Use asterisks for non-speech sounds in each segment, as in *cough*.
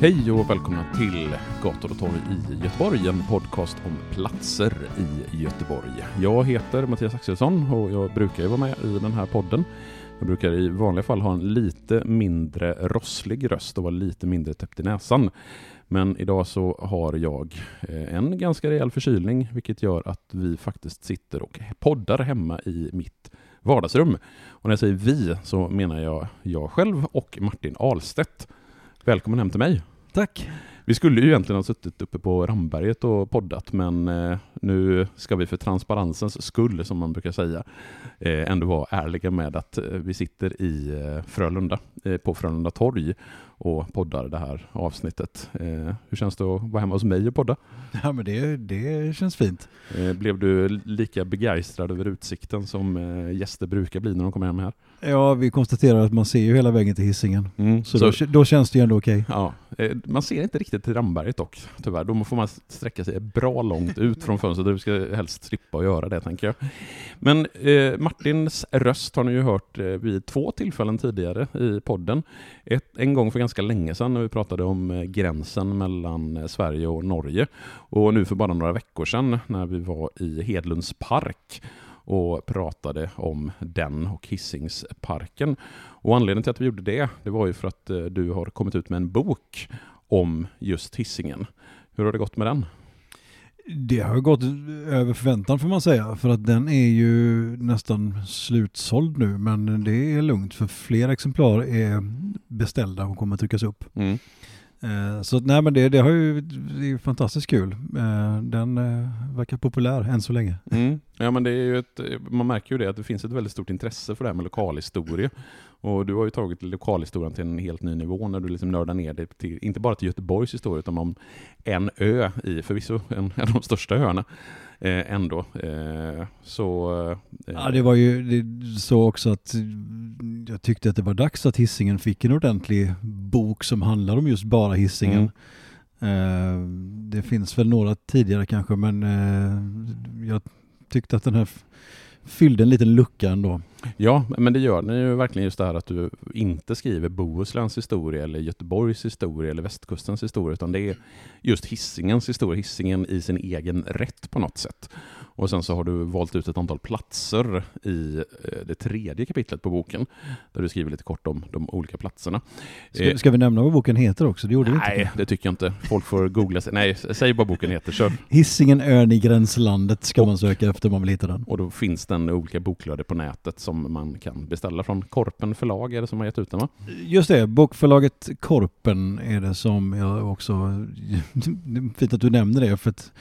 Hej och välkomna till Gator och torg i Göteborg, en podcast om platser i Göteborg. Jag heter Mattias Axelsson och jag brukar ju vara med i den här podden. Jag brukar i vanliga fall ha en lite mindre rosslig röst och vara lite mindre täppt i näsan. Men idag så har jag eh, en ganska rejäl förkylning, vilket gör att vi faktiskt sitter och poddar hemma i mitt vardagsrum. Och när jag säger vi så menar jag jag själv och Martin Ahlstedt. Välkommen hem till mig. Tack. Vi skulle ju egentligen ha suttit uppe på Ramberget och poddat, men eh, nu ska vi för transparensens skull, som man brukar säga, eh, ändå vara ärliga med att eh, vi sitter i eh, Frölunda, på Frölunda torg och poddar det här avsnittet. Hur känns det att vara hemma hos mig och podda? *laughs* Ja, men det, det känns fint. Blev du lika begeistrad över utsikten som gäster brukar bli när de kommer hem här? Ja, vi konstaterar att man ser ju hela vägen till hissingen. Mm, Så, då, då känns det ju ändå okej. Ja, eh, man ser inte riktigt till Ramberget dock, tyvärr. Då får man sträcka sig bra långt ut från fönstret. Du ska helst slippa att göra det, tänker jag. Men eh, Martins röst har ni ju hört eh, vid två tillfällen tidigare i podden. Ett, en gång för ganska länge sedan när vi pratade om eh, gränsen mellan eh, Sverige och Norge. Och nu för bara några veckor sedan när vi var i Hedlunds park och pratade om den och Hisingsparken. Och anledningen till att vi gjorde det, det var ju för att eh, du har kommit ut med en bok om just Hisingen. Hur har det gått med den? Det har gått över förväntan får man säga, för att den är ju nästan slutsåld nu, men det är lugnt för fler exemplar är beställda och kommer tryckas upp. Mm. Eh, Så nej men det, det har ju, det är fantastiskt kul. Eh, Den eh, verkar populär än så länge. Mm. Ja, men det är ju ett, man märker ju det att det finns ett väldigt stort intresse för det här med lokalhistoria. Och du har ju tagit lokalhistorien till en helt ny nivå när du liksom nördar ner dig till, inte bara till Göteborgs historia, utan om en ö i, förvisso en, en av de största öarna, eh, ändå. Eh, så... Eh, Ja, det var ju det, så också att jag tyckte att det var dags att hissingen fick en ordentlig bok som handlar om just bara hissingen. Eh, det finns väl några tidigare kanske, men eh, jag tyckte att den här fyllde en liten lucka ändå. Ja, men det gör den ju verkligen just det här att du inte skriver Bohusläns historia eller Göteborgs historia eller västkustens historia, utan det är just Hisingens historia, Hisingen i sin egen rätt på något sätt. Och sen så har du valt ut ett antal platser i eh, det tredje kapitlet på boken, där du skriver lite kort om de olika platserna. Ska, ska vi nämna vad boken heter också? Det gjorde vi Nej, inte. det tycker jag inte. Folk får googla sig. Nej, säg vad boken heter, kör. Hisingen ön i gränslandet ska Och- man söka efter om man vill hitta den. Och då finns den i olika boklådor på nätet som man kan beställa från Korpen förlag, är det som har gett ut den va? Just det, bokförlaget Korpen är det som jag också... *laughs* Fint att du nämner det för att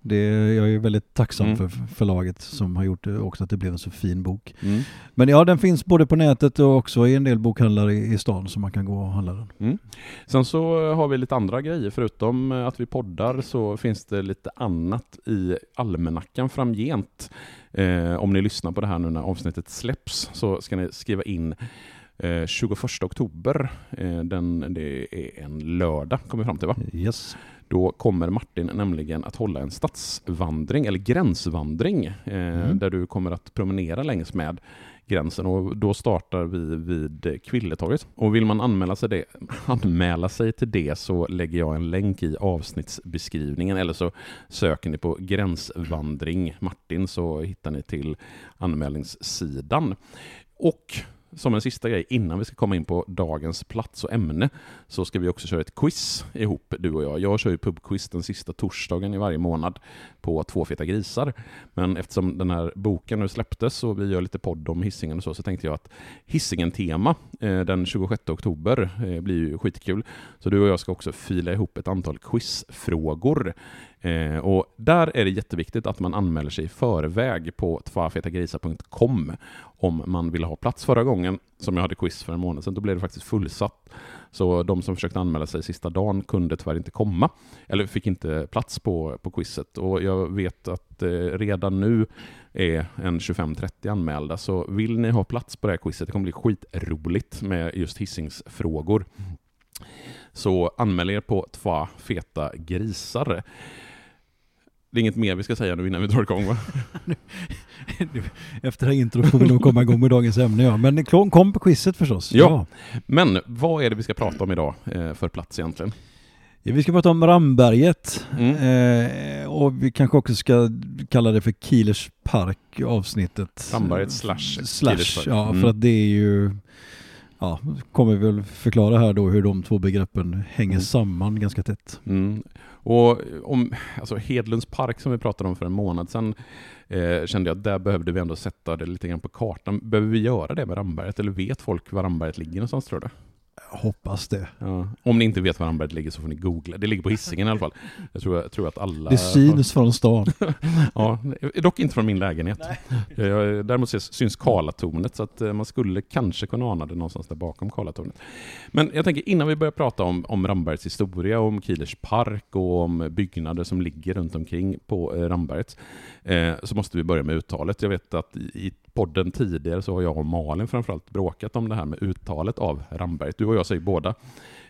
det, jag är väldigt tacksam Mm. för förlaget som har gjort det också att det blev en så fin bok. Mm. Men ja, den finns både på nätet och också i en del bokhandlare i, i stan så man kan gå och handla den. Mm. Sen så har vi lite andra grejer. Förutom att vi poddar så finns det lite annat i almanackan framgent. Eh, om ni lyssnar på det här nu när avsnittet släpps så ska ni skriva in eh, 21 oktober. Eh, den, det är en lördag, kommer vi fram till va? Yes. Då kommer Martin nämligen att hålla en stadsvandring, eller gränsvandring, eh, Mm. där du kommer att promenera längs med gränsen och då startar vi vid Kvilletorget. Och vill man anmäla sig, det, anmäla sig till det så lägger jag en länk i avsnittsbeskrivningen eller så söker ni på gränsvandring Martin så hittar ni till anmälningssidan. Och som en sista grej innan vi ska komma in på dagens plats och ämne så ska vi också köra ett quiz ihop, du och jag. Jag kör ju pubquiz den sista torsdagen i varje månad på Två feta grisar. Men eftersom den här boken nu släpptes och vi gör lite podd om hissingen och så, så tänkte jag att hissingen-tema eh, den 26 oktober eh, blir ju skitkul. Så du och jag ska också fila ihop ett antal quizfrågor Eh, och där är det jätteviktigt att man anmäler sig i förväg på tvafetagrisar.com om man vill ha plats. Förra gången som jag hade quiz för en månad sedan, då blev det faktiskt fullsatt. Så de som försökte anmäla sig sista dagen kunde tyvärr inte komma, eller fick inte plats på, på quizet. Och jag vet att eh, redan nu är en 25-30 anmälda, så vill ni ha plats på det här quizet, det kommer bli skitroligt med just hissingsfrågor. Så anmäl er på Tva feta grisar. Det är inget mer vi ska säga nu innan vi drar igång va? *laughs* Efter det här introt får vi nog komma igång med dagens ämne ja. Men kom på quizet förstås. Ja. ja. Men vad är det vi ska prata om idag eh, för plats egentligen? Ja, vi ska prata om Ramberget mm. eh, och vi kanske också ska kalla det för Kielers park avsnittet. Ramberget slash, slash Ja, mm. för att det är ju ja, kommer vi väl förklara här då hur de två begreppen hänger mm. samman ganska tätt. Mm. Och om alltså Hedlunds park som vi pratade om för en månad sedan eh, kände jag att där behövde vi ändå sätta det lite grann på kartan. Behöver vi göra det med Ramberget eller vet folk var Ramberget ligger någonstans tror du? Hoppas det. Ja. Om ni inte vet var Ramberget ligger så får ni googla. Det ligger på Hisingen i alla fall. Jag tror, jag tror att alla... Det syns från stan. *laughs* ja, dock inte från min lägenhet. Nej. Däremot syns Karlatornet så att eh, man skulle kanske kunna ana det någonstans där bakom Karlatornet. Men jag tänker innan vi börjar prata om, om Rambergets historia, om Kielers park och om byggnader som ligger runt omkring på eh, Ramberget eh, så måste vi börja med uttalet. Jag vet att i podden tidigare så har jag och Malin framförallt bråkat om det här med uttalet av Ramberget. Du och jag säger båda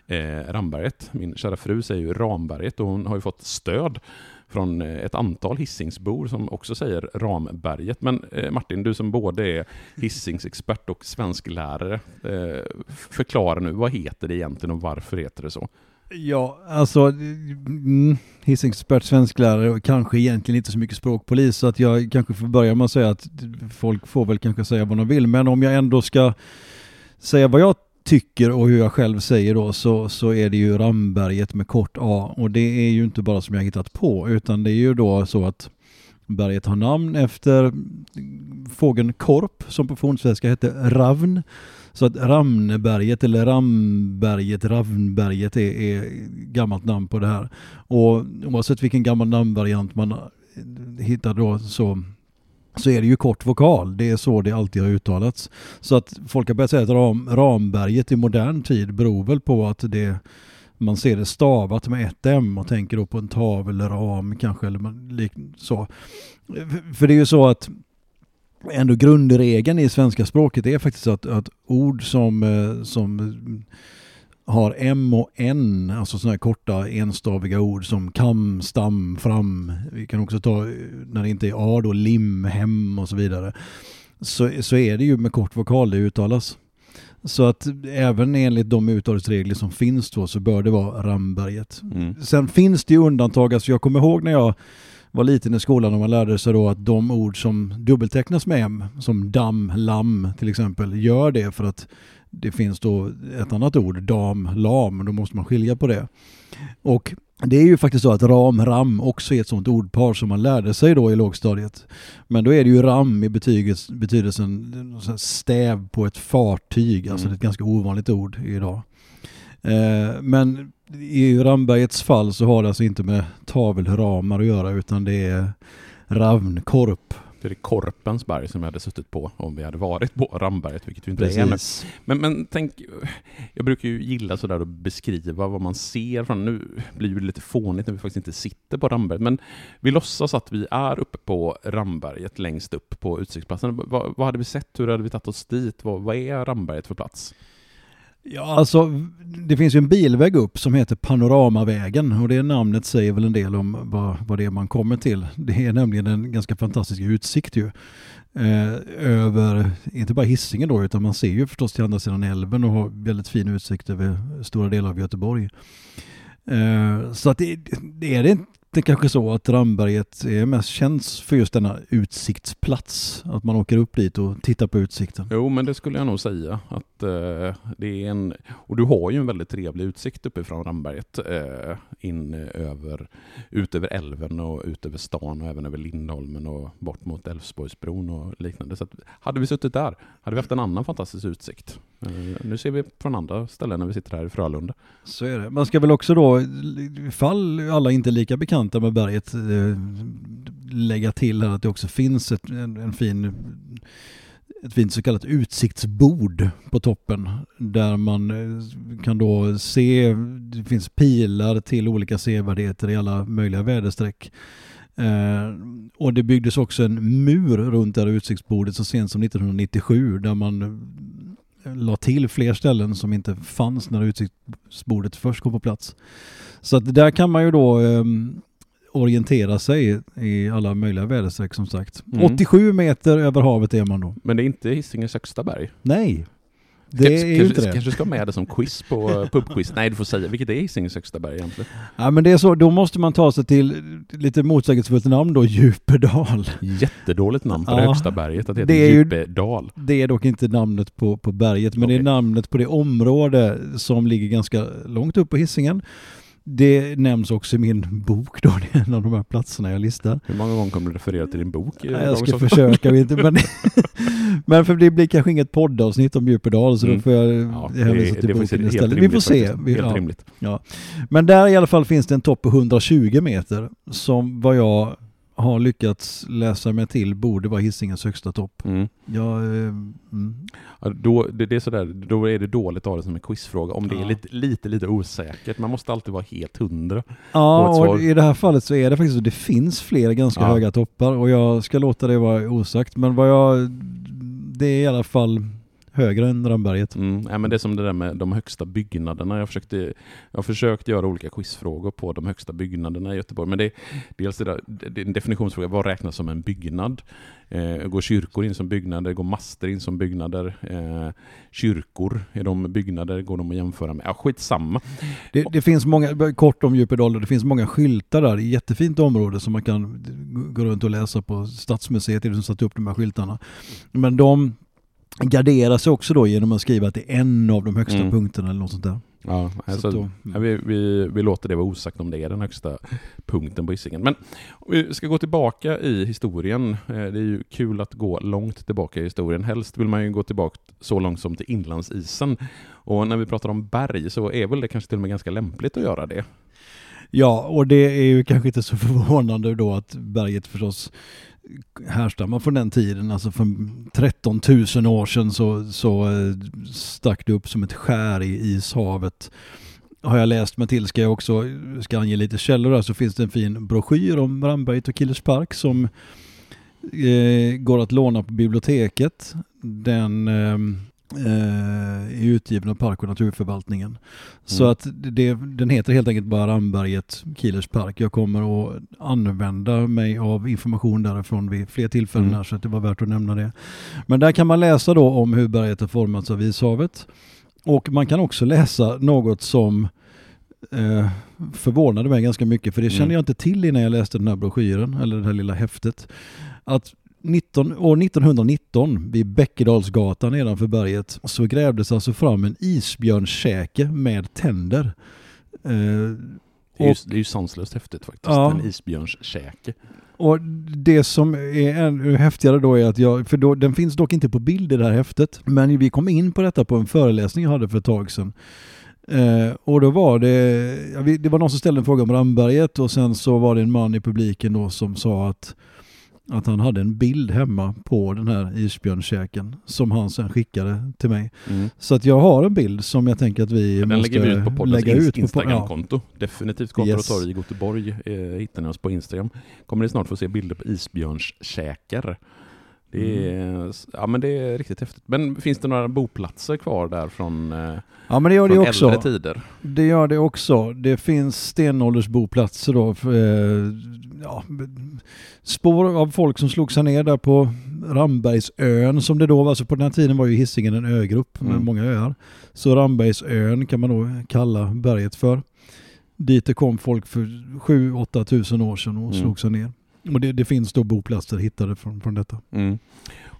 eh, Ramberget. Min kära fru säger ju Ramberget och hon har ju fått stöd från eh, ett antal hissingsbor som också säger Ramberget. Men eh, Martin, du som både är hissingsexpert och svensklärare, eh, förklara nu, vad heter det egentligen och varför heter det så? Ja, alltså mm, hissexpert, svensklärare och kanske egentligen inte så mycket språkpolis så att jag kanske får börja med att säga att folk får väl kanske säga vad de vill. Men om jag ändå ska säga vad jag tycker och hur jag själv säger då så, så är det ju Ramberget med kort A. Och det är ju inte bara som jag hittat på utan det är ju då så att berget har namn efter fågeln korp som på fornsvenska hette ravn så att Ramneberget eller Ramberget, Ravnberget är, är gammalt namn på det här. Och oavsett vilken gammal namnvariant man hittar då så så är det ju kort vokal. Det är så det alltid har uttalats. Så att folk har börjat säga att ram, Ramberget i modern tid beror väl på att det man ser det stavat med ett M och tänker då på en tavelram kanske eller så. För det är ju så att ändå grundregeln i svenska språket är faktiskt att, att ord som, eh, som har M och N, alltså sådana här korta enstaviga ord som kam, stam, fram. Vi kan också ta när det inte är A då, lim, hem och så vidare. Så, så är det ju med kort vokal det uttalas. Så att även enligt de uttalsregler som finns då så bör det vara Ramberget. Mm. Sen finns det ju undantag, alltså jag kommer ihåg när jag var liten i skolan och man lärde sig då att de ord som dubbeltecknas med M, som dam, lam till exempel, gör det för att det finns då ett annat ord, dam, lam, då måste man skilja på det. Och det är ju faktiskt så att ram, ram också är ett sånt ordpar som man lärde sig då i lågstadiet. Men då är det ju ram i betydelsen stäv på ett fartyg, alltså mm. ett ganska ovanligt ord idag. Eh, men i Rambergets fall så har det alltså inte med tavelramar att göra utan det är ravnkorp. Det är Korpens berg som jag hade suttit på om vi hade varit på Ramberget, vilket vi inte Precis. är. Men, men tänk, jag brukar ju gilla sådär att beskriva vad man ser från, nu blir det lite fånigt när vi faktiskt inte sitter på Ramberget, men vi låtsas att vi är uppe på Ramberget längst upp på utsiktsplatsen. Vad, vad hade vi sett? Hur hade vi tagit oss dit? Vad, vad är Ramberget för plats? Ja, alltså det finns ju en bilväg upp som heter Panoramavägen och det namnet säger väl en del om vad, vad det är man kommer till. Det är nämligen en ganska fantastisk utsikt ju. Eh, över, inte bara hissingen då, utan man ser ju förstås till andra sidan älven och har väldigt fin utsikt över stora delar av Göteborg. Eh, så att det, det är det det är kanske så att Ramberget är mest känt för just denna utsiktsplats. Att man åker upp dit och tittar på utsikten. Jo, men det skulle jag nog säga. Att, eh, det är en, och du har ju en väldigt trevlig utsikt uppifrån Ramberget. Eh, in över, ut över älven och ut över stan och även över Lindholmen och bort mot Älvsborgsbron och liknande. Så att, hade vi suttit där hade vi haft en annan fantastisk utsikt. Eh, nu ser vi från andra ställen när vi sitter här i Frölunda. Så är det. Man ska väl också då, ifall alla inte är lika bekanta med berget, eh, lägga till här att det också finns ett, en, en fin ett fint så kallat utsiktsbord på toppen där man eh, kan då se, det finns pilar till olika sevärdheter i alla möjliga väderstreck. Eh, och det byggdes också en mur runt det här utsiktsbordet så sent som 1997 där man la till fler ställen som inte fanns när utsiktsbordet först kom på plats. Så att där kan man ju då um, orientera sig i alla möjliga väderstreck som sagt. Mm. 87 meter över havet är man då. Men det är inte Hisingens högsta berg? Nej, det kanske, är ju inte det. kanske ska med det som quiz på pubquiz. Nej, du får säga. Vilket är Hisingens högsta berg egentligen? Ja, men det är så. Då måste man ta sig till lite motsägelsefullt namn då, Djupedal. Jättedåligt namn på ja, det högsta berget, att det heter det är Djupedal. Ju, det är dock inte namnet på, på berget, men okay. det är namnet på det område som ligger ganska långt upp på Hisingen. Det nämns också i min bok då, *laughs* det är en av de här platserna jag listar. Hur många gånger kommer du referera till din bok? Nej, jag ska försöka, inte, men, *laughs* men för det blir kanske inget poddavsnitt om Djupedal så mm. då får jag ja, hänvisa till boken istället. Vi får se. Helt ja, rimligt. Ja. Men där i alla fall finns det en topp på 120 meter som vad jag har lyckats läsa mig till borde vara Hisingens högsta topp. Mm. Ja, eh, mm. ja, då, det, det, är sådär, då är det dåligt att ha det som en quizfråga om det ja. är lite, lite, lite osäkert. Man måste alltid vara helt hundra. Ja, och i det här fallet så är det faktiskt så det finns flera ganska ja. höga toppar och jag ska låta det vara osagt. Men vad jag, det är i alla fall högre än Ramberget. Mm, ja, men det är som det där med de högsta byggnaderna. Jag, försökte, jag har försökt göra olika quizfrågor på de högsta byggnaderna i Göteborg. Men det är dels det, där, det är en definitionsfråga, vad räknas som en byggnad? Eh, går kyrkor in som byggnader? Går master in som byggnader? Eh, kyrkor, är de byggnader? Går de att jämföra med? Ja, skitsamma. Det, det finns många, kort om Djupedal, det finns många skyltar där. Jättefint område som man kan gå runt och läsa på Stadsmuseet, det som satt upp de här skyltarna. Men de gardera sig också då genom att skriva att det är en av de högsta mm. punkterna eller något sånt där. Ja, alltså, då, ja, vi, vi, vi, låter det vara osagt om det är den högsta punkten på Hisingen. Men om vi ska gå tillbaka i historien. Eh, det är ju kul att gå långt tillbaka i historien. Helst vill man ju gå tillbaka så långt som till inlandsisen. Och när vi pratar om berg så är väl det kanske till och med ganska lämpligt att göra det. Ja, och det är ju kanske inte så *laughs* förvånande då att berget förstås härstammar från den tiden. Alltså för 13 000 år sedan så, så eh, stack det upp som ett skär i ishavet. Har jag läst mig till, ska jag också ska ange lite källor där, så finns det en fin broschyr om Ramberget och Killerspark som eh, går att låna på biblioteket. Den eh, är utgiven av Park och naturförvaltningen. Mm. Så att det, den heter helt enkelt bara Ramberget Kielers park. Jag kommer att använda mig av information därifrån vid fler tillfällen mm. här så att det var värt att nämna det. Men där kan man läsa då om hur berget har formats av ishavet. Och man kan också läsa något som eh, förvånade mig ganska mycket för det kände mm. jag inte till innan jag läste den här broschyren eller det här lilla häftet. Att 19, år 1919 vid Bäckedalsgatan nedanför berget så grävdes alltså fram en isbjörnskäke med tänder. Eh, det, är ju, det är ju sanslöst häftigt faktiskt, ja. en isbjörnskäke. Och det som är ännu häftigare då är att jag, för då, den finns dock inte på bild i det här häftet, men vi kom in på detta på en föreläsning jag hade för ett tag sedan. Eh, och då var det, det var någon som ställde en fråga om Ramberget och sen så var det en man i publiken då som sa att att han hade en bild hemma på den här isbjörnskäken som han sen skickade till mig. Mm. Så att jag har en bild som jag tänker att vi den måste lägger vi ut på poddens lägga ut på Instagramkonto. Ja. Definitivt konto yes. i Göteborg eh, hittar ni oss på Instagram. Kommer ni snart få se bilder på isbjörnskäkar. Det är, mm. ja, men det är riktigt häftigt. Men finns det några boplatser kvar där från, eh, ja, men det gör det också. äldre tider? Det gör det också. Det finns stenåldersboplatser då. För, eh, ja, spår av folk som slog sig ner där på Rambergsön som det då var. Alltså på den här tiden var ju Hisingen en ögrupp med mm. många öar. Så Rambergsön kan man då kalla berget för. dit det kom folk för 7-8 tusen år sedan och Mm. slog sig ner. Och det, det finns då boplatser hittade från, från detta. Mm.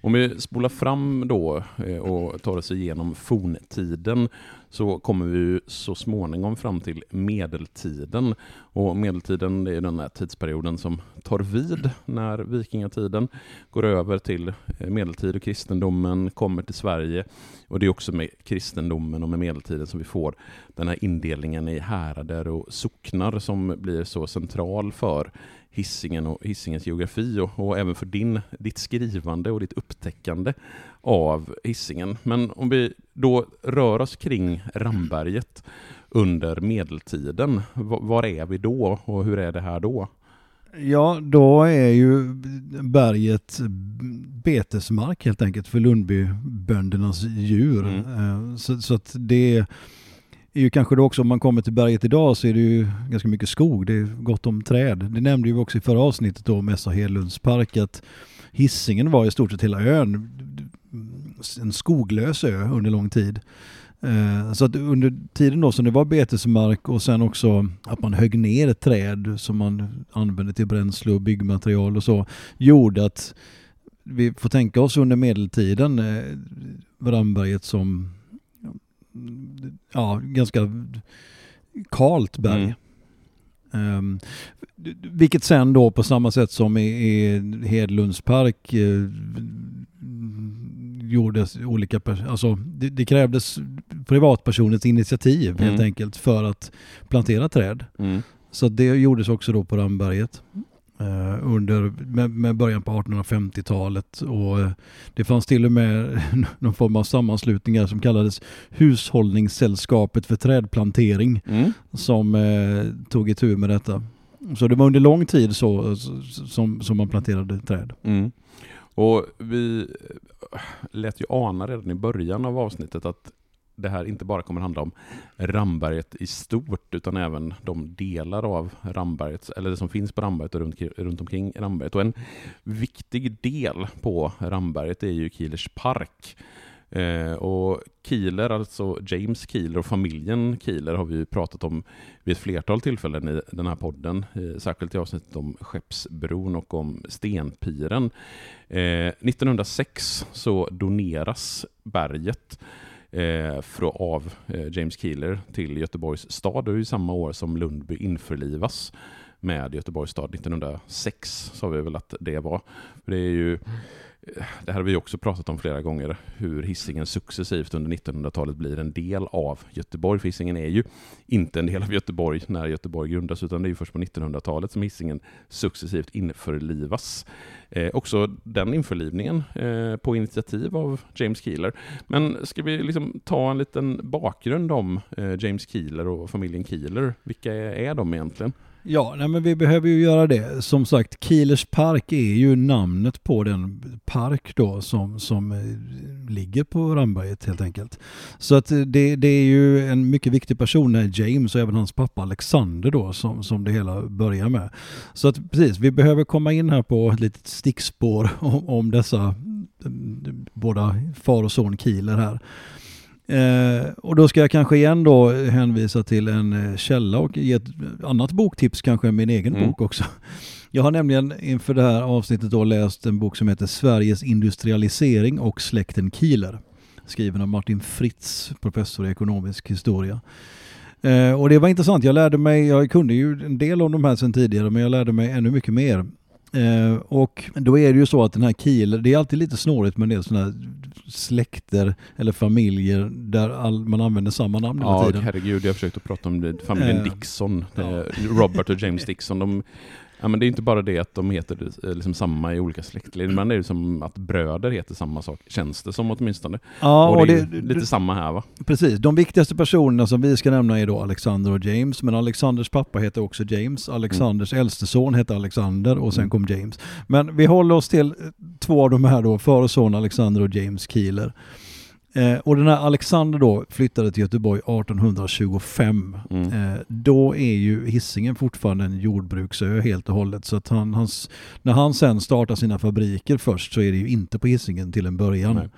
Om vi spolar fram då eh, och tar oss igenom forntiden så kommer vi så småningom fram till medeltiden. Och medeltiden är den här tidsperioden som tar vid när vikingatiden går över till eh, medeltid och kristendomen kommer till Sverige. Och det är också med kristendomen och med medeltiden som vi får den här indelningen i härader och socknar som blir så central för Hisingen och Hisingens geografi och, och även för din, ditt skrivande och ditt upptäckande av Hisingen. Men om vi då rör oss kring Ramberget under medeltiden, va- var är vi då och hur är det här då? Ja, då är ju berget betesmark helt enkelt för Lundbyböndernas djur. Mm. Eh, Så, så att det är ju kanske då också om man kommer till berget idag så är det ju ganska mycket skog. Det är gott om träd. Det nämnde vi också i förra avsnittet då, Essa Hedlunds park, att Hisingen var i stort sett hela ön en skoglös ö under lång tid. Eh, så att under tiden då som det var betesmark och sen också att man högg ner träd som man använde till bränsle och byggmaterial och så gjorde att vi får tänka oss under medeltiden eh, Ramberget som ja, ganska kalt berg. Mm. Ehm, vilket sen då på samma sätt som i, i Hedlunds park eh, gjordes olika, pers- alltså det, det krävdes privatpersoners initiativ helt Mm. enkelt för att plantera träd. Mm. Så det gjordes också då på Ramberget under, med, med början på 1850-talet och eh, det fanns till och med *laughs* någon form av sammanslutningar som kallades Hushållningssällskapet för trädplantering Mm. som eh, tog itu med detta. Så det var under lång tid så, så- som, som man planterade träd. Mm. Och vi eh, lät ju ana redan i början av avsnittet att det här inte bara kommer handla om Ramberget i stort, utan även de delar av Ramberget, eller det som finns på Ramberget och runt, runt omkring Ramberget. Och en viktig del på Ramberget är ju Kielers park. Eh, och Kieler, alltså James Kieler och familjen Kieler har vi ju pratat om vid ett flertal tillfällen i den här podden, eh, särskilt i avsnittet om Skeppsbron och om Stenpiren. Eh, 1906 så doneras berget eh, för, av eh, James Keeler till Göteborgs stad. Det är ju samma år som Lundby införlivas med Göteborgs stad. 1906 sa vi väl att det var. Det är ju det här har vi också pratat om flera gånger, hur Hisingen successivt under 1900-talet blir en del av Göteborg. För Hisingen är ju inte en del av Göteborg när Göteborg grundas, utan det är ju först på 1900-talet som Hisingen successivt införlivas. Eh, också den införlivningen eh, på initiativ av James Keeler. Men ska vi liksom ta en liten bakgrund om eh, James Keeler och familjen Keeler? Vilka är, är de egentligen? Ja, nej, men vi behöver ju göra det. Som sagt, Kielers park är ju namnet på den park då som, som eh, ligger på Ramberget helt enkelt. Så att eh, det, det är ju en mycket viktig person, eh, James och även hans pappa Alexander då som, som det hela börjar med. Så att precis, vi behöver komma in här på ett litet stickspår *laughs* om, om dessa mm, båda far och son Kieler här. Eh, och då ska jag kanske igen då hänvisa till en eh, källa och ge ett annat boktips kanske än min egen Mm. bok också. Jag har nämligen inför det här avsnittet då läst en bok som heter Sveriges industrialisering och släkten Kieler. Skriven av Martin Fritz, professor i ekonomisk historia. Eh, och det var intressant, jag lärde mig, jag kunde ju en del om de här sedan tidigare men jag lärde mig ännu mycket mer. Eh, och då är det ju så att den här Kieler, det är alltid lite snårigt med en del sådana här släkter eller familjer där all, man använder samma namn hela Ja, tiden. herregud, jag har försökt att prata om det. familjen Eh, Dixon, ja. eh, Robert och James Dixon. De, ja, men det är inte bara det att de heter eh, liksom samma i olika släktled, men det är ju som att bröder heter samma sak, känns det som åtminstone. Ja, och och det det, är lite samma här va? Precis, de viktigaste personerna som vi ska nämna är då Alexander och James, men Alexanders pappa heter också James, Alexanders äldste son hette Alexander och sen Mm. kom James. Men vi håller oss till eh, två av de här då, far och son Alexander och James Keeler. Eh, och den här Alexander då flyttade till Göteborg 1825. Mm. Eh, då är ju Hisingen fortfarande en jordbruksö helt och hållet. Så att han, hans, när han sen startar sina fabriker först så är det ju inte på Hisingen till en början. Nej.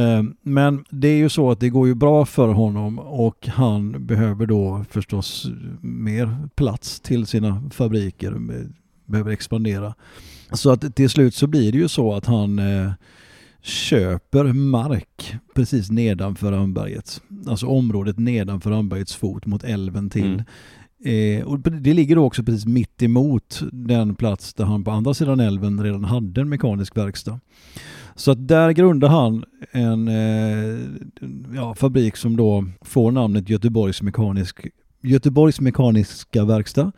Eh, Men det är ju så att det går ju bra för honom och han behöver då förstås mer plats till sina fabriker, behöver expandera. Så att till slut så blir det ju så att han eh, köper mark precis nedanför Örnberget. Alltså området nedanför Örnbergets fot mot älven till. Eh, och det ligger då också precis mitt emot den plats där han på andra sidan älven redan hade en mekanisk verkstad. Så att där grundar han en eh, ja, fabrik som då får namnet Göteborgs, Mekanisk, Göteborgs Mekaniska Verkstad.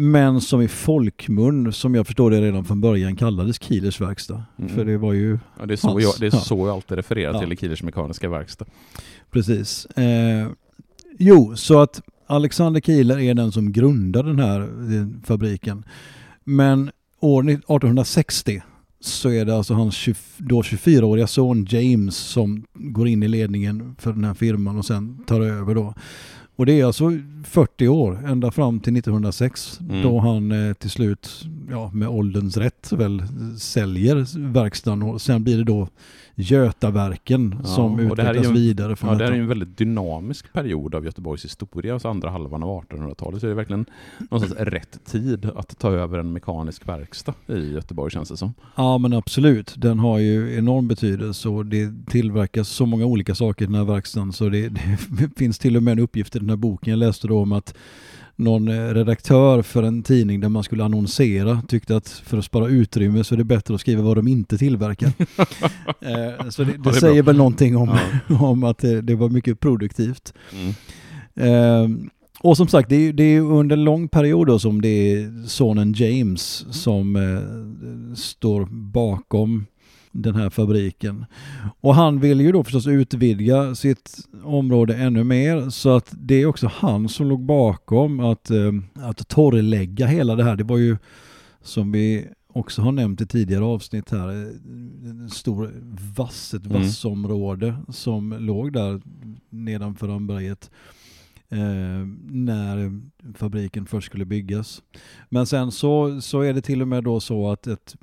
Men som i folkmun, som jag förstår det redan från början, kallades Kielers verkstad. Mm. För det var ju Ja, det är så, Hans. jag, det är Ja. så jag alltid refererar Ja. till Kielers mekaniska verkstad. Precis. Eh, jo, så att Alexander Kieler är den som grundar den här eh, fabriken. Men år 1860 så är det alltså hans 20, då 24-åriga son James som går in i ledningen för den här firman och sen tar över då. Och det är alltså 40 år, ända fram till 1906 Mm. då han eh, till slut, ja med ålderns rätt väl, säljer verkstaden och sen blir det då Götaverken Ja, som det utvecklas en- vidare från Ja, det här är en väldigt dynamisk period av Göteborgs historia, alltså andra halvan av 1800-talet. Så det är verkligen någonstans rätt tid att ta över en mekanisk verkstad i Göteborg känns det som. Ja men absolut, den har ju enorm betydelse och det tillverkas så många olika saker i den här verkstaden så det, *laughs* det finns till och med en uppgift i den här boken jag läste då om att någon eh, redaktör för en tidning där man skulle annonsera tyckte att för att spara utrymme så är det bättre att skriva vad de inte tillverkar. *laughs* Eh, så det, det, är säger bra. väl någonting om, Ja. *laughs* om att det, det var mycket produktivt. Mm. Eh, och som sagt, det är, det är under en lång period då som det är sonen James som eh, står bakom den här fabriken. Och han vill ju då förstås utvidga sitt område ännu mer så att det är också han som låg bakom att, eh, att torrlägga hela det här. Det var ju som vi också har nämnt i tidigare avsnitt här, eh, en stor vass, ett Mm. vassområde som låg där nedanför Amberget eh, när fabriken först skulle byggas. Men sen så, så är det till och med då så att ett,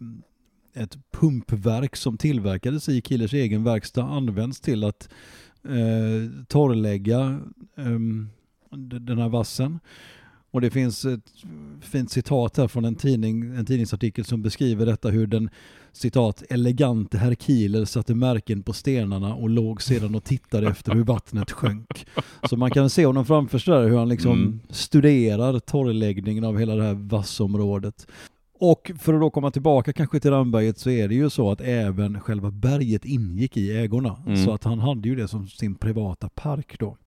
ett pumpverk som tillverkades i Killers egen verkstad används till att eh, torrlägga d- den här vassen. Och det finns ett fint citat här från en, tidning, en tidningsartikel som beskriver detta hur den citat elegante herr Kieler satte märken på stenarna och låg sedan och tittade efter hur vattnet sjönk. Så man kan se honom framför sig där hur han liksom Mm. studerar torrläggningen av hela det här vassområdet. Och för att då komma tillbaka kanske till Ramberget så är det ju så att även själva berget ingick i ägorna. Mm. Så att han hade ju det som sin privata park då.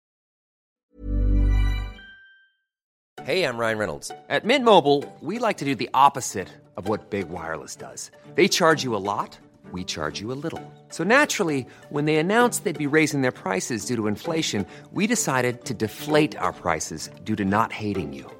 Hey, I'm Ryan Reynolds. At Mint Mobile, we like to do the opposite of what Big Wireless does. They charge you a lot, we charge you a little. So naturally, when they announced they'd be raising their prices due to inflation, we decided to deflate our prices due to not hating you.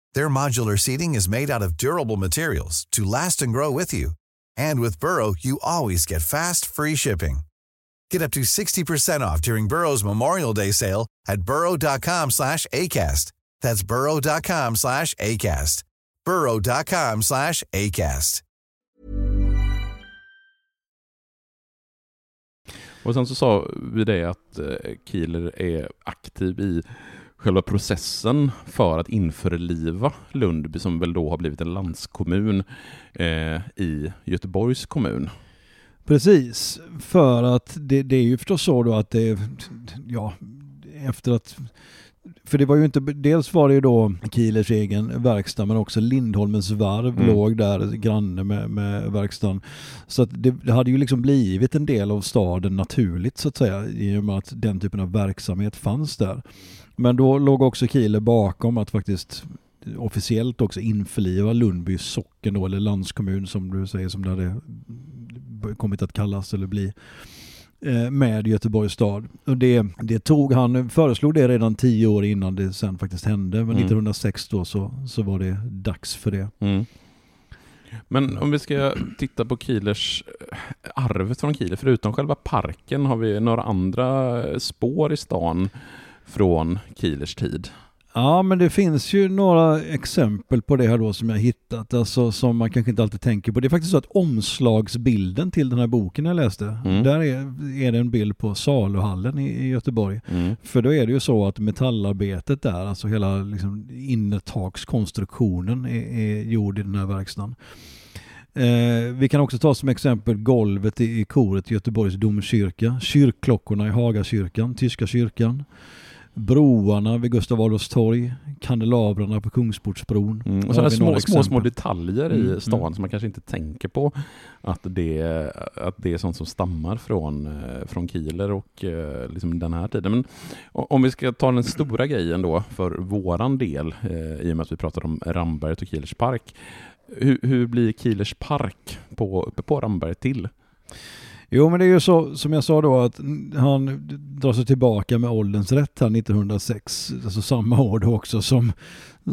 Their modular seating is made out of durable materials to last and grow with you. And with Burrow, you always get fast, free shipping. Get up to 60% off during Burrow's Memorial Day sale at burrow.com slash ACAST. That's burrow.com slash ACAST. burrow.com slash ACAST. Och sen så sa vi det att eh, Kieler är aktiv i själva processen för att införliva Lundby som väl då har blivit en landskommun eh, i Göteborgs kommun. Precis, för att det, det är ju förstås så då att det, ja, efter att för det var ju inte, dels var det ju då Kielers egen verkstad men också Lindholmens varv Mm. låg där granne med, med verkstaden. Så att det, det hade ju liksom blivit en del av staden naturligt så att säga i och med att den typen av verksamhet fanns där. Men då låg också Kieler bakom att faktiskt officiellt också införliva Lundby socken då, eller landskommun som du säger som det hade kommit att kallas eller bli. Eh, med Göteborgs stad. Och det, det tog, han föreslog det redan tio år innan det sen faktiskt hände. Men Mm. 1906 då så, så var det dags för det. Mm. Men om vi ska titta på Kielers eh, arvet från Kieler, förutom själva parken, har vi några andra spår i stan från Kielers tid? Ja, men det finns ju några exempel på det här då som jag hittat, alltså som man kanske inte alltid tänker på. Det är faktiskt så att omslagsbilden till den här boken jag läste, Mm. där är, är det en bild på Saluhallen i, i Göteborg. Mm. För då är det ju så att metallarbetet där, alltså hela liksom, innertakskonstruktionen är, är gjord i den här verkstaden. Eh, vi kan också ta som exempel golvet i, i koret i Göteborgs domkyrka, kyrkklockorna i Hagakyrkan, tyska kyrkan, broarna vid Gustav Adolfs torg, kandelabrarna på Kungsportsbron. Mm. Och sådana små, små, små detaljer Mm, i stan mm. som man kanske inte tänker på att det, att det är sånt som stammar från, eh, från Kieler och eh, liksom den här tiden. Men om vi ska ta den stora grejen då för våran del, eh, i och med att vi pratar om Ramberget och Kielers park. Hur, hur blir Kielers park på, uppe på Ramberget till? Jo men det är ju så som jag sa då att han drar sig tillbaka med ålderns rätt här 1906, alltså samma år då också som,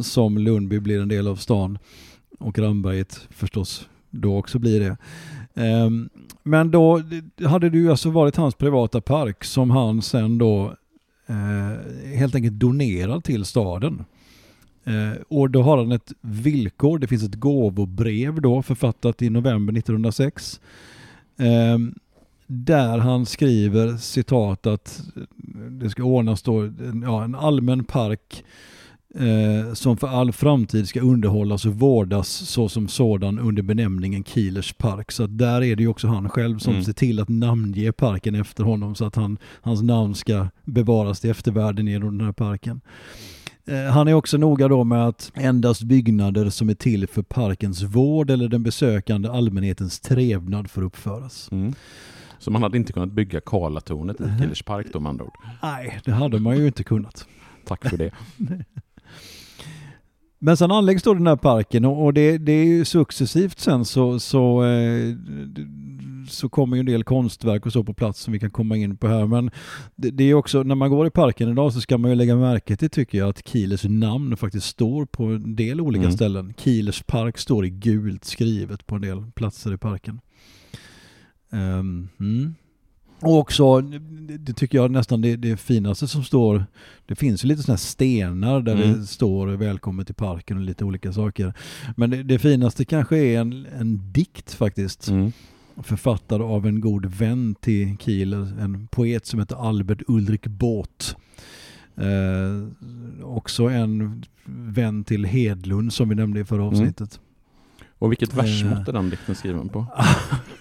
som Lundby blir en del av stan och Ramberget förstås då också blir det. Ehm, men då hade det ju alltså varit hans privata park som han sen då eh, helt enkelt donerar till staden. Eh, och då har han ett villkor, det finns ett gåvobrev då författat i november 1906 där han skriver citat att det ska ordnas då ja, en allmän park eh, som för all framtid ska underhållas och vårdas så som sådan under benämningen Kielers park. Så att där är det ju också han själv som Mm. ser till att namnge parken efter honom så att han, hans namn ska bevaras till eftervärlden genom den här parken. Eh, Han är också noga då med att endast byggnader som är till för parkens vård eller den besökande allmänhetens trevnad får uppföras. Mm. Så man hade inte kunnat bygga Karlatornet i Kielers park då med andra ord. Nej, det hade man ju inte kunnat. Tack för det. *laughs* Men sen anläggs då den här parken och och det, det är ju successivt sen så, så, eh, så kommer ju en del konstverk och så på plats som vi kan komma in på här. Men det, det är också, när man går i parken idag så ska man ju lägga märke till tycker jag att Kielers namn faktiskt står på en del olika Mm. ställen. Kielers park står i gult skrivet på en del platser i parken. Ehm, mm. Och också, det- tycker jag nästan det, det finaste som står, det finns ju lite sådana här stenar där Mm. det står välkommen till parken och lite olika saker. Men det, det finaste kanske är en, en dikt faktiskt, Mm. författad av en god vän till Kieler, en poet som heter Albert Ulrik Båth. Eh, också en vän till Hedlund som vi nämnde i förra Mm. avsnittet. Och vilket Eh. versmått är den dikten skriven på?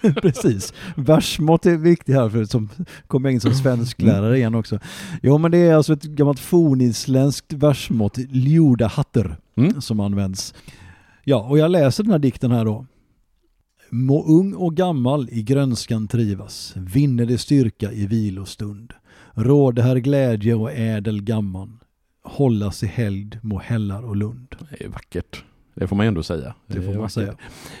*laughs* Precis. Versmått är viktigt här för som kommer jag in som svensklärare igen också. Jo men det är alltså ett gammalt fornisländskt versmått, Ljuda hatter, Mm. som används. Ja, och jag läser den här dikten här då. Må ung och gammal i grönskan trivas, vinner det styrka i vilostund. Råde här glädje och ädel gamman, hållas i helgd må hällar och lund. Det är vackert. Det får man ju ändå säga. Det får är man säga.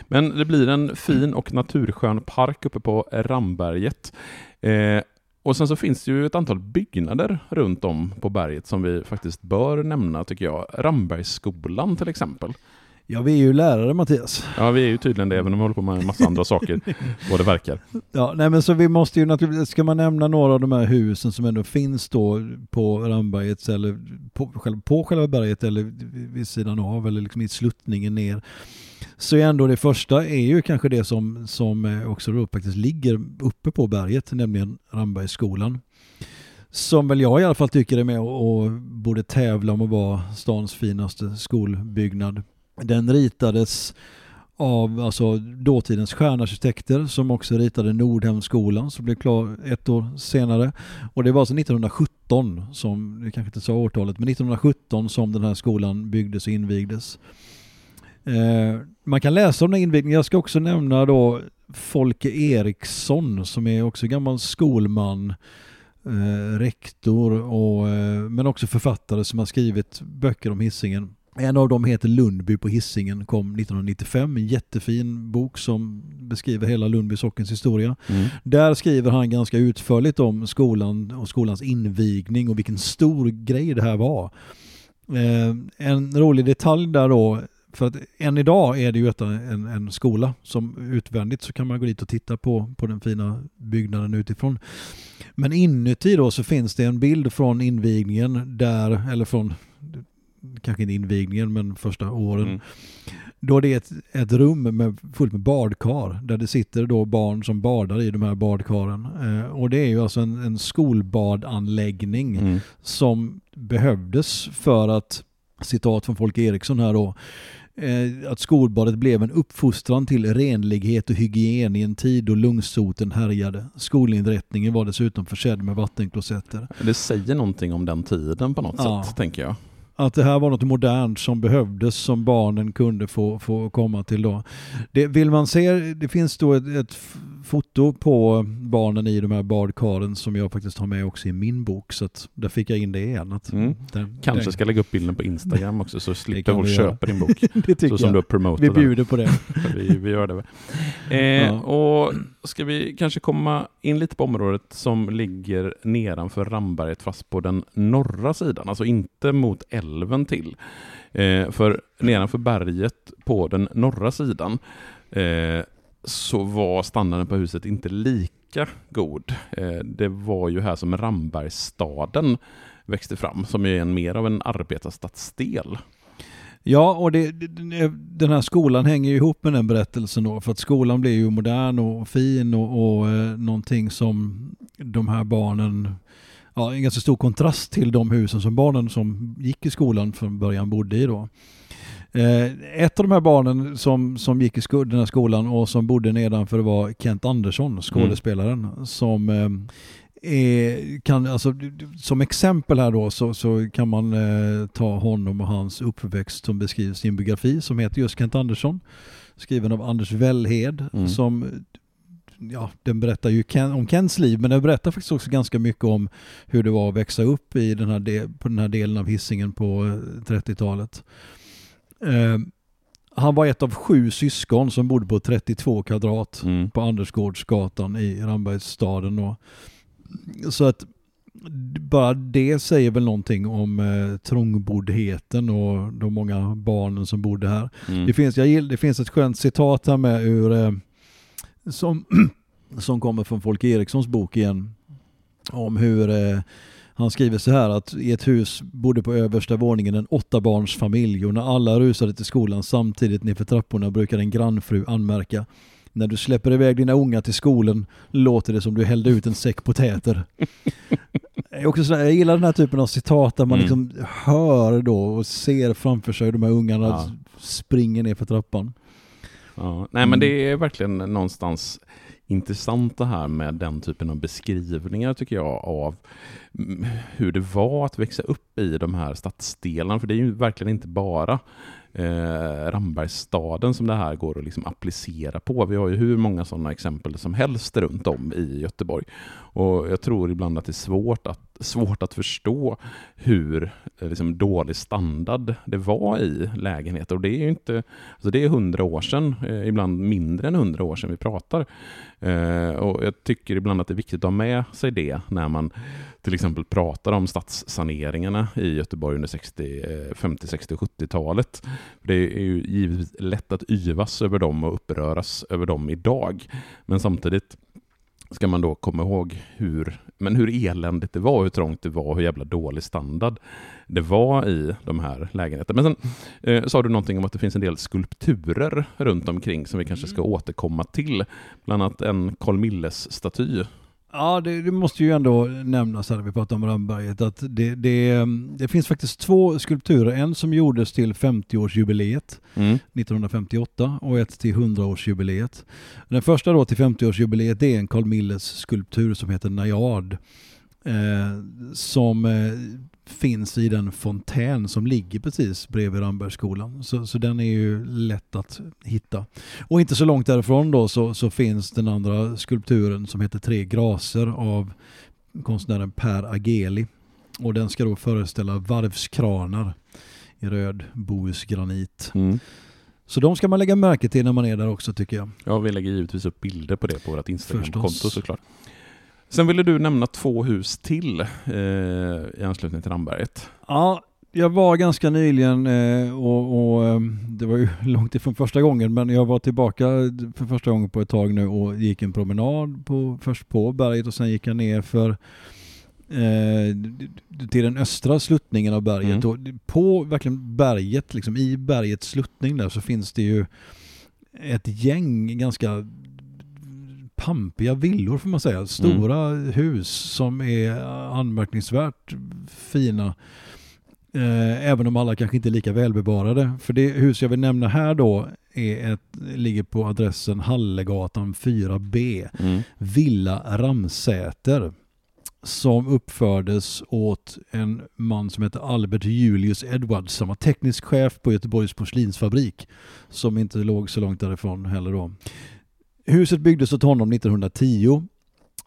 Men det blir en fin och naturskön park uppe på Ramberget. Eh, och sen så finns det ju ett antal byggnader runt om på berget som vi faktiskt bör nämna tycker jag. Rambergsskolan till exempel. Ja, vi är ju lärare Mattias. Ja, vi är ju tydligen det även om vi håller på med en massa andra saker, *laughs* vad det verkar. Ja, nej men så vi måste ju naturligtvis, ska man nämna några av de här husen som ändå finns då på Ramberget eller på, själva- på själva berget eller vid vid sidan av eller liksom i sluttningen ner. Så är ändå det första är ju kanske det som, som eh, också då faktiskt ligger uppe på berget, nämligen Rambergsskolan. Som väl jag i alla fall tycker är med och, och borde tävla om att vara stans finaste skolbyggnad. Den ritades av alltså, dåtidens stjärnarkitekter som också ritade Nordhemskolan som blev klar ett år senare. Och det var alltså 1917 som, jag kanske inte sa årtalet, men 1917 som den här skolan byggdes och invigdes. Eh, man kan läsa om den invigningen. Jag ska också nämna då Folke Eriksson som är också gammal skolman, eh, rektor och, eh, men också författare som har skrivit böcker om Hisingen. En av dem heter Lundby på Hisingen, kom 1995. En jättefin bok som beskriver hela Lundby sockens historia. Mm. Där skriver han ganska utförligt om skolan och skolans invigning och vilken stor grej det här var. Eh, en rolig detalj där då, för att än idag är det ju en, en skola som utvändigt så kan man gå dit och titta på, på den fina byggnaden utifrån. Men inuti då så finns det en bild från invigningen där, eller från kanske inte invigningen men första åren. Mm. Då det är ett, ett rum med, fullt med badkar där det sitter då barn som badar i de här badkaren. Eh, och det är ju alltså en, en skolbadanläggning Mm. som behövdes för att, citat från Folke Eriksson här då, eh, att skolbadet blev en uppfostran till renlighet och hygien i en tid då lungsoten härjade. Skolinrättningen var dessutom försedd med vattenklosetter. Det säger någonting om den tiden på något Ja. sätt, tänker jag. Att det här var något modernt som behövdes som barnen kunde få, få komma till då. Det, vill man se, det finns då ett, ett foto på barnen i de här badkaren som jag faktiskt har med också i min bok så att där fick jag in det igen. Att Mm. den, Kanske den, ska lägga upp bilden på Instagram *laughs* också så slipper folk göra. köpa din *laughs* bok. det Så som du har promotat Vi den. bjuder på det. *laughs* vi, vi gör det. Eh, Ja. Och ska vi kanske komma in lite på området som ligger nedanför Ramberget fast på den norra sidan, alltså inte mot älven till. Eh, för nedanför berget på den norra sidan eh, så var standarden på huset inte lika god. Eh, det var ju här som Rambergsstaden växte fram, som är en mer av en arbetarstadsdel. Ja, och det, det, den här skolan hänger ju ihop med den berättelsen då, för att skolan blir ju modern och fin och, och eh, någonting som de här barnen, ja en ganska stor kontrast till de husen som barnen som gick i skolan från början bodde i då. Eh, ett av de här barnen som, som gick i sko- den här skolan och som bodde nedanför var Kent Andersson, skådespelaren, som eh, är, kan, alltså, som exempel här då så, så kan man eh, ta honom och hans uppväxt som beskrivs i en biografi som heter just Kent Andersson. Skriven av Anders Wellhed Mm. som Ja, den berättar ju Ken, om Kents liv men den berättar faktiskt också ganska mycket om hur det var att växa upp i den här, de, på den här delen av hissingen på eh, 30-talet. Eh, han var ett av sju syskon som bodde på 32 kvadrat Mm. på Andersgårdsgatan i Rambergsstaden. Då. Så att bara det säger väl någonting om eh, trångboddheten och de många barnen som bodde här. Mm. Det, finns, jag det finns ett skönt citat här med ur, eh, som, *clears throat* som kommer från Folke Erikssons bok igen. Om hur eh, han skriver så här att i ett hus bodde på översta våningen en åttabarnsfamilj och när alla rusade till skolan samtidigt nerför trapporna brukade en grannfru anmärka när du släpper iväg dina unga till skolan låter det som du hällde ut en säck potäter. *laughs* Jag, sådär, gillar den här typen av citat där man Mm. liksom hör då och ser framför sig de här ungarna Ja. springer ner för trappan. Ja, nej men det är verkligen någonstans intressant det här med den typen av beskrivningar tycker jag av mm, hur det var att växa upp i de här stadsdelarna. För det är ju verkligen inte bara eh, Rambergsstaden som det här går att liksom applicera på. Vi har ju hur många sådana exempel som helst runt om i Göteborg. Och jag tror ibland att det är svårt att, svårt att förstå hur eh, liksom, dålig standard det var i lägenheter. Och det är ju inte, alltså det är hundra år sedan, eh, ibland mindre än hundra år sedan vi pratar. Eh, och jag tycker ibland att det är viktigt att ha med sig det när man till exempel pratar om stadssaneringarna i Göteborg under 60, eh, 50, 60 och 70-talet. Det är ju givetvis lätt att yvas över dem och uppröras över dem idag. Men samtidigt ska man då komma ihåg hur, men hur eländigt det var, hur trångt det var, hur jävla dålig standard det var i de här lägenheterna. Men sen eh, sa du någonting om att det finns en del skulpturer runt omkring som vi kanske ska återkomma till. Bland annat en Carl Milles-staty. Ja, det, det måste ju ändå nämnas här när vi pratar om Ramberget att det, det, det finns faktiskt två skulpturer. En som gjordes till 50-årsjubileet Mm. 1958 och ett till 100-årsjubileet. Den första då till 50-årsjubileet det är en Carl Milles skulptur som heter Najad. Eh, som eh, finns i den fontän som ligger precis bredvid Rambergsskolan. Så, så den är ju lätt att hitta. Och inte så långt därifrån då så, så finns den andra skulpturen som heter Tre graser av konstnären Per Ageli. Och den ska då föreställa varvskranar i röd bohusgranit. Mm. Så de ska man lägga märke till när man är där också tycker jag. Ja, vi lägger givetvis upp bilder på det på vårt Instagramkonto såklart. Sen ville du nämna två hus till eh, i anslutning till Ramberget. Ja, jag var ganska nyligen eh, och, och eh, det var ju *laughs* långt ifrån första gången men jag var tillbaka för första gången på ett tag nu och gick en promenad på, först på berget och sen gick jag ner för eh, till den östra sluttningen av berget Mm. och på verkligen berget, liksom i bergets sluttning där så finns det ju ett gäng ganska pampiga villor får man säga. Stora hus som är anmärkningsvärt fina. Eh, även om alla kanske inte är lika välbevarade. För det hus jag vill nämna här då är ett, ligger på adressen Hallegatan 4B. Mm. Villa Ramsäter. Som uppfördes åt en man som heter Albert Julius Edwards som var teknisk chef på Göteborgs porslinsfabrik. Som inte låg så långt därifrån heller då. Huset byggdes åt honom 1910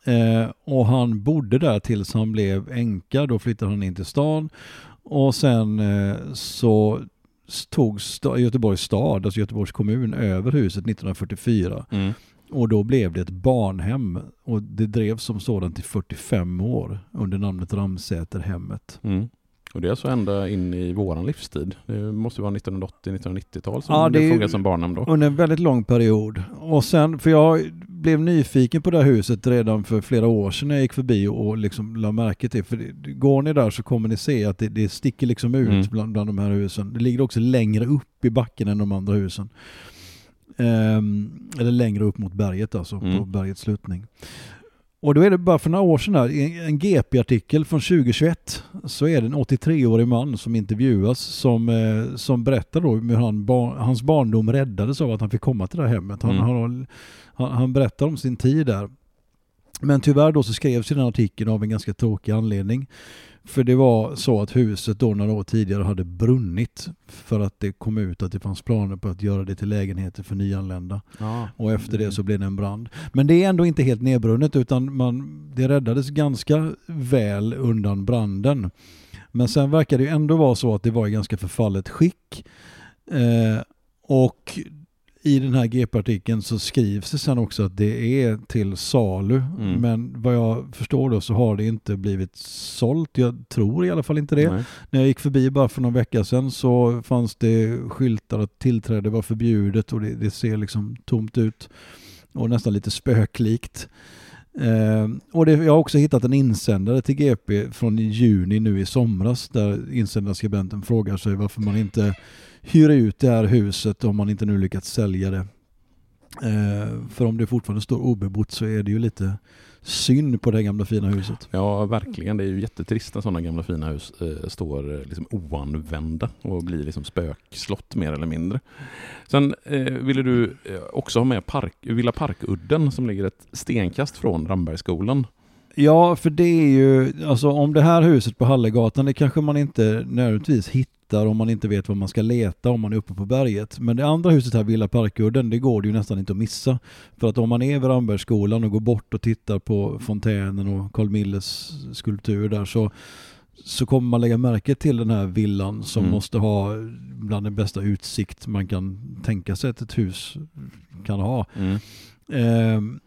eh, och han bodde där tills han blev änka. Då flyttade han in till stan och sen eh, så tog Göteborgs stad, alltså Göteborgs kommun, över huset 1944 Mm. och då blev det ett barnhem och det drevs som sådant i 45 år under namnet Ramsäterhemmet. Mm. Och det är alltså ända in i våran livstid. Det måste vara 1980-1990-tal som Ja, det, fungerar som barnhem då. Under en väldigt lång period. Och sen, för jag blev nyfiken på det här huset redan för flera år sedan när jag gick förbi och liksom la märke till, för det, går ni där så kommer ni se att det, det sticker liksom ut Mm. bland, bland de här husen. Det ligger också längre upp i backen än de andra husen. Ehm, eller längre upp mot berget alltså, på Mm. bergets slutning. Och då är det bara för några år sedan här, i en GP-artikel från 2021 så är det en 83-årig man som intervjuas som, eh, som berättar då hur han bar, hans barndom räddades av att han fick komma till det här hemmet. Han, Mm. han, han, han berättar om sin tid där. Men tyvärr då så skrevs den här artikeln av en ganska tråkig anledning. För det var så att huset då några år tidigare hade brunnit för att det kom ut att det fanns planer på att göra det till lägenheter för nyanlända. Ja. Och efter det så blev det en brand. Men det är ändå inte helt nedbrunnet utan man, det räddades ganska väl undan branden. Men sen verkar det ju ändå vara så att det var i ganska förfallet skick. Eh, och i den här GP-artikeln så skrivs det sen också att det är till salu. Mm. Men vad jag förstår då så har det inte blivit sålt. Jag tror i alla fall inte det. Nej. När jag gick förbi bara för någon vecka sedan så fanns det skyltar att tillträde var förbjudet och det, det ser liksom tomt ut och nästan lite spöklikt. Eh, och det, jag har också hittat en insändare till GP från juni nu i somras där insändarskribenten frågar sig varför man inte hyra ut det här huset om man inte nu lyckats sälja det. Eh, för om det fortfarande står obebott så är det ju lite synd på det gamla fina huset. Ja, verkligen. Det är ju jättetrist när sådana gamla fina hus eh, står eh, liksom oanvända och blir liksom spökslott mer eller mindre. Sen eh, ville du eh, också ha med park, Villa Parkudden som ligger ett stenkast från Rambergsskolan. Ja, för det är ju, alltså om det här huset på Hallegatan, det kanske man inte nödvändigtvis hittar om man inte vet var man ska leta om man är uppe på berget. Men det andra huset här, Villa Parkudden, det går det ju nästan inte att missa. För att om man är vid Rambergsskolan och går bort och tittar på fontänen och Carl Milles skulptur där så så kommer man lägga märke till den här villan som Mm. måste ha bland den bästa utsikt man kan tänka sig att ett hus kan ha. Mm. Ehm,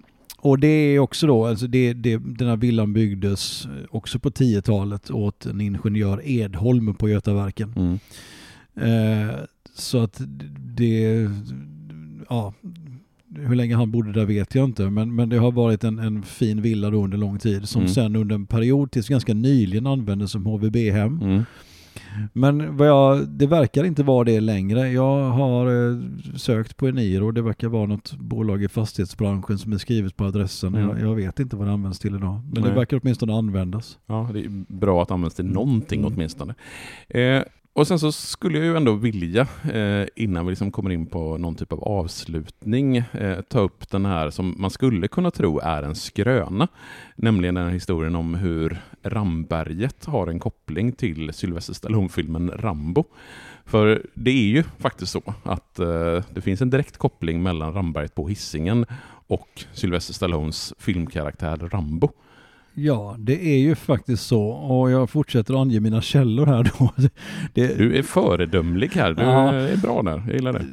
och det är också då, alltså det, det, den här villan byggdes också på 10-talet åt en ingenjör Edholm på Götaverken. Mm. Eh, så att det, ja, hur länge han bodde där vet jag inte, men, men det har varit en, en fin villa då under lång tid som Mm. sen under en period tills ganska nyligen användes som HVB-hem. Mm. Men vad jag, det verkar inte vara det längre. Jag har eh, sökt på Eniro och det verkar vara något bolag i fastighetsbranschen som är skrivet på adressen. Mm. Jag, jag vet inte vad det används till idag. Men Nej. det verkar åtminstone användas. Ja, det är bra att användas till någonting Mm. åtminstone. Eh, och sen så skulle jag ju ändå vilja, eh, innan vi liksom kommer in på någon typ av avslutning, eh, ta upp den här som man skulle kunna tro är en skröna. Nämligen den här historien om hur Ramberget har en koppling till Sylvester Stallone-filmen Rambo. För det är ju faktiskt så att eh, det finns en direkt koppling mellan Ramberget på Hisingen och Sylvester Stallones filmkaraktär Rambo. Ja, det är ju faktiskt så och jag fortsätter ange mina källor här då. *laughs* Det, du är föredömlig här, du ja, är bra där, jag gillar det.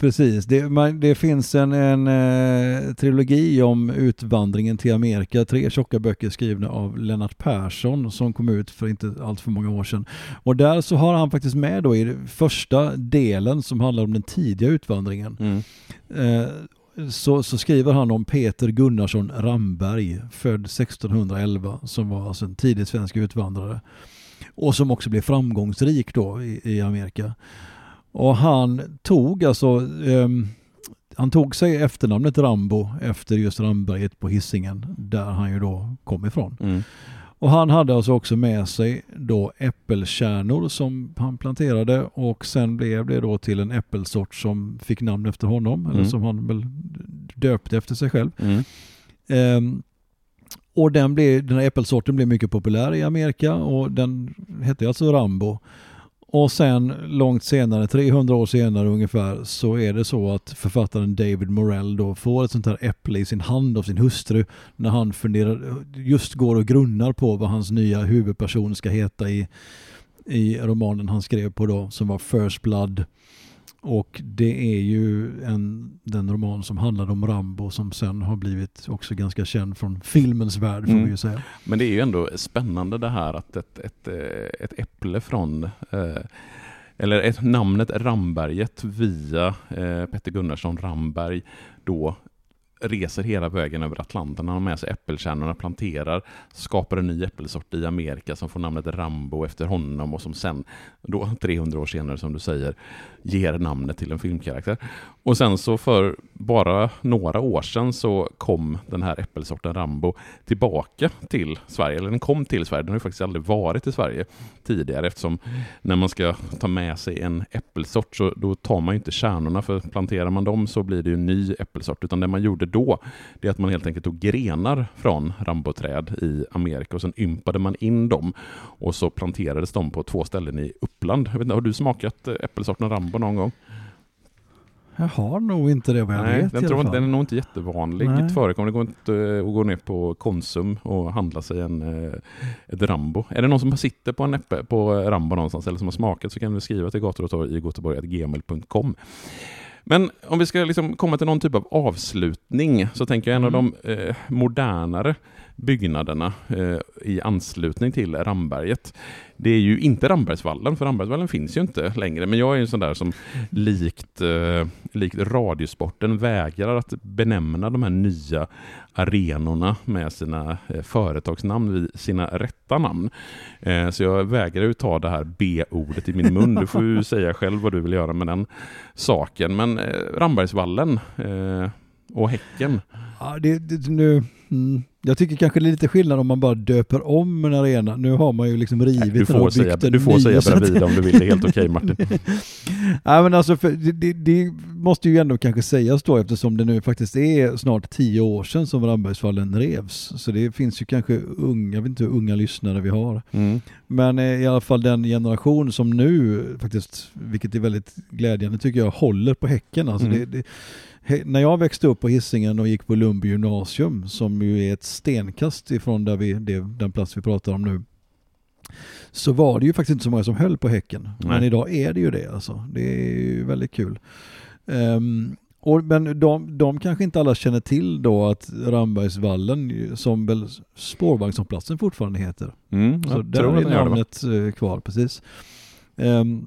Precis, det, man, det finns en, en eh, trilogi om utvandringen till Amerika, tre tjocka böcker skrivna av Lennart Persson som kom ut för inte allt för många år sedan. Och där så har han faktiskt med då i första delen som handlar om den tidiga utvandringen. Mm. Eh, så, så, skriver han om Peter Gunnarsson Ramberg, född 1611, som var alltså en tidig svensk utvandrare. Och som också blev framgångsrik då i, i Amerika. Och han tog alltså eh, han tog sig efternamnet Rambo efter just Ramberget på hissingen där han ju då kom ifrån. Mm. Och han hade alltså också med sig då äppelkärnor som han planterade och sen blev det då till en äppelsort som fick namn efter honom, mm. eller som han väl döpte efter sig själv. Mm. Um, och den, blev, den här äppelsorten blev mycket populär i Amerika och den hette alltså Rambo. Och sen långt senare, 300 år senare ungefär, så är det så att författaren David Morell då får ett sånt här äpple i sin hand av sin hustru när han funderar, just går och grunnar på vad hans nya huvudperson ska heta i, i romanen han skrev på då, som var First Blood. Och det är ju en, den roman som handlade om Rambo som sen har blivit också ganska känd från filmens värld får mm. vi ju säga. Men det är ju ändå spännande det här att ett, ett, eh, ett äpple från eh, eller ett, namnet Ramberget via eh, Petter Gunnarsson Ramberg då reser hela vägen över Atlanten. Han har med sig äppelkärnorna, planterar, skapar en ny äppelsort i Amerika som får namnet Rambo efter honom och som sen, då *laughs* 300 år senare som du säger, ger namnet till en filmkaraktär. Och sen så för bara några år sedan så kom den här äppelsorten Rambo tillbaka till Sverige, eller den kom till Sverige, den har ju faktiskt aldrig varit i Sverige tidigare eftersom när man ska ta med sig en äppelsort så då tar man ju inte kärnorna för planterar man dem så blir det ju en ny äppelsort utan det man gjorde då det är att man helt enkelt tog grenar från ramboträd i Amerika och sen ympade man in dem och så planterades de på två ställen i Uppland. Jag vet inte, har du smakat äppelsorten Rambo någon gång? Jag har nog inte det vad jag Nej, vet den, tror, den är nog inte jättevanligt förekommande. Det går inte att gå ner på Konsum och handla sig en, eh, ett Rambo. Är det någon som sitter på en äpple på Rambo någonstans eller som har smakat så kan du skriva till gator och torg i göteborg.gmail.com. Men om vi ska liksom komma till någon typ av avslutning så tänker jag en mm. av de eh, modernare byggnaderna eh, i anslutning till Ramberget. Det är ju inte Rambergsvallen, för Rambergsvallen finns ju inte längre. Men jag är en sån där som likt, eh, likt Radiosporten vägrar att benämna de här nya arenorna med sina eh, företagsnamn vid sina rätta namn. Så jag vägrar ju ta det här B-ordet i min mun. Du får ju *laughs* säga själv vad du vill göra med den saken. Men Rambergsvallen och Häcken. Ja, det, det, nu Mm. Jag tycker kanske det är lite skillnad om man bara döper om en arena. Nu har man ju liksom rivit Nej, du får säga, Du får ny, säga bredvid om du vill, det är helt okej okay, Martin. *laughs* Nej men alltså, det, det, det, måste ju ändå kanske sägas då eftersom det nu faktiskt är snart tio år sedan som Rambergsvallen revs. Så det finns ju kanske unga, jag vet inte hur unga lyssnare vi har. Mm. Men eh, i alla fall den generation som nu faktiskt, vilket är väldigt glädjande tycker jag, håller på Häcken. Alltså mm. när jag växte upp på Hisingen och gick på Lundby gymnasium, som ju är ett stenkast ifrån där vi, det, den plats vi pratar om nu, så var det ju faktiskt inte så många som höll på Häcken. Nej. Men idag är det ju det alltså. Det är ju väldigt kul. Um, och, men de, de kanske inte alla känner till då att Rambergsvallen, som väl spårvagnshållplatsen fortfarande heter. Mm, så där är namnet eh, kvar, precis. Um,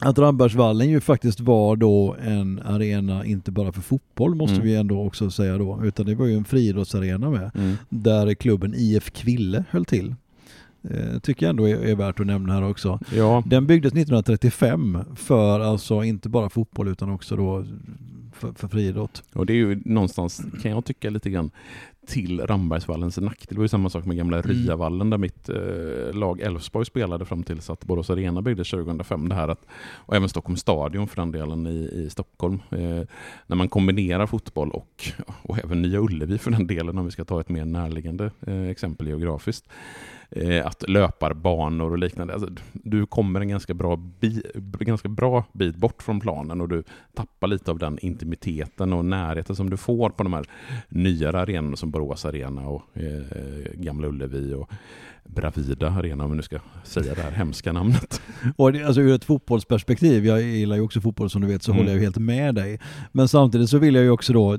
att Rambergsvallen ju faktiskt var då en arena, inte bara för fotboll måste mm. vi ändå också säga då, utan det var ju en friidrottsarena med, mm. där klubben IF Kville höll till. Eh, tycker jag ändå är, är, värt att nämna här också. Ja. Den byggdes 1935 för alltså inte bara fotboll utan också då för, för friidrott. Och det är ju någonstans, kan jag tycka lite grann, till Rambergsvallens nackdel. Det var ju samma sak med gamla mm. Ryavallen där mitt eh, lag Elfsborg spelade fram tills att Borås Arena byggdes 2005. Det här att, och även Stockholms stadion för den delen i, i Stockholm. Eh, när man kombinerar fotboll och, och även Nya Ullevi för den delen om vi ska ta ett mer närliggande eh, exempel geografiskt eh, att löparbanor och liknande. Alltså, du kommer en ganska bra, bi, ganska bra bit bort från planen och du tappar lite av den intimiteten och närheten som du får på de här nyare arenorna som Borås Arena och eh, Gamla Ullevi och Bravida Arena, om vi nu ska säga det här hemska namnet. *laughs* Och det, alltså ur ett fotbollsperspektiv, jag gillar ju också fotboll som du vet, så mm. håller jag ju helt med dig. Men samtidigt så vill jag ju också då,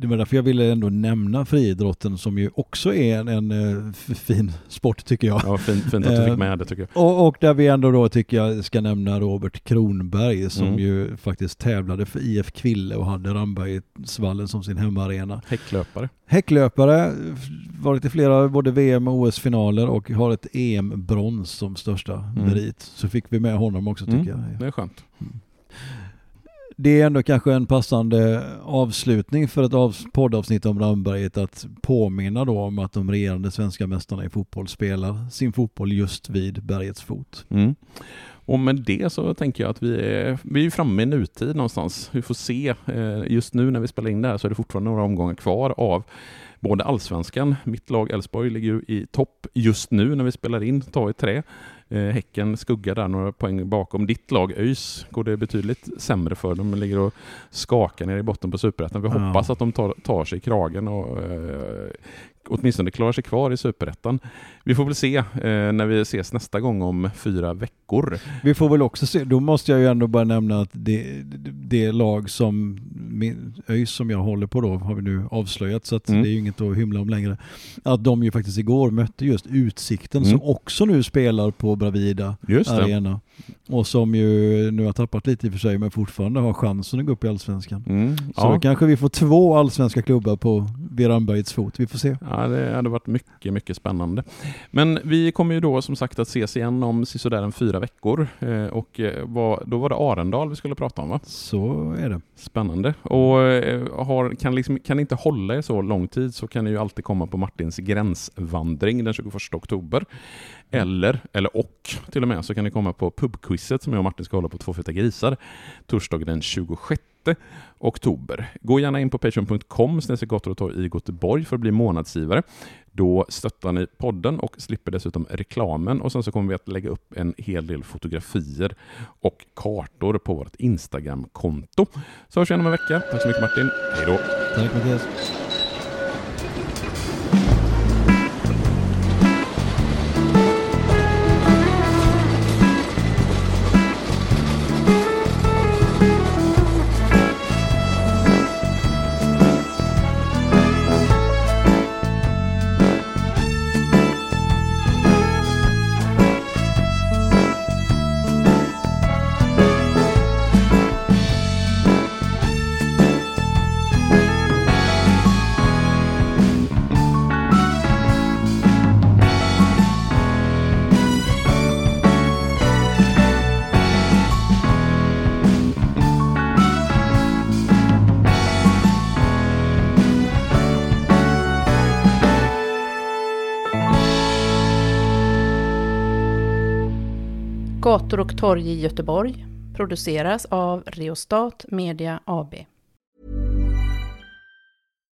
det var därför jag ville ändå nämna friidrotten som ju också är en, en, en eh, fin sport tycker jag. Ja, fint, fint att du fick eh, med det tycker jag. Och, och, där vi ändå då tycker jag ska nämna Robert Kronberg som mm. ju faktiskt tävlade för IF Kville och hade Rambergsvallen som sin hemmaarena. Häcklöpare. Häcklöpare, varit i flera både VM och OS-finaler och har ett EM-brons som största mm. merit. Så fick vi med honom också tycker mm. jag. Det är skönt. Mm. Det är ändå kanske en passande avslutning för ett av poddavsnitt om Ramberget att påminna då om att de regerande svenska mästarna i fotboll spelar sin fotboll just vid bergets fot. Mm. Och med det så tänker jag att vi är, vi är framme i nutid någonstans. Vi får se. Eh, just nu när vi spelar in det här så är det fortfarande några omgångar kvar av både allsvenskan, mitt lag Elfsborg ligger ju i topp just nu när vi spelar in, ta i trä. Eh, häcken skuggar där några poäng bakom. Ditt lag ÖIS går det betydligt sämre för. De ligger och skakar ner i botten på superettan. Vi ja. hoppas att de tar, tar sig i kragen och eh, åtminstone klarar sig kvar i superettan. Vi får väl se eh, när vi ses nästa gång om fyra veckor. Vi får väl också se, då måste jag ju ändå bara nämna att det, det lag som ÖIS som jag håller på då har vi nu avslöjat så att mm. det är ju inget att hymla om längre. Att de ju faktiskt igår mötte just Utsikten mm. som också nu spelar på Bravida Arena. Och som ju nu har tappat lite i och för sig men fortfarande har chansen att gå upp i Allsvenskan. Mm. Så ja. kanske vi får två allsvenska klubbar på Veranbergets fot. Vi får se. Ja, det hade varit mycket, mycket spännande. Men vi kommer ju då som sagt att ses igen om sådär en fyra veckor. Eh, och eh, då var det Arendal vi skulle prata om va? Så är det. Spännande. Och eh, har, kan, liksom, kan inte hålla er så lång tid så kan ni ju alltid komma på Martins gränsvandring den 21 oktober. Eller, eller och till och med, så kan ni komma på pubquizet som jag och Martin ska hålla på Två feta grisar torsdag den 26 oktober. Gå gärna in på patreon.com i Göteborg för att bli månadsgivare. Då stöttar ni podden och slipper dessutom reklamen och sen så kommer vi att lägga upp en hel del fotografier och kartor på vårt Instagram-konto. Så hörs vi igen om en vecka. Tack så mycket Martin. Hej då! Tack Mattias. Gator och torg i Göteborg produceras av Reostat Media AB.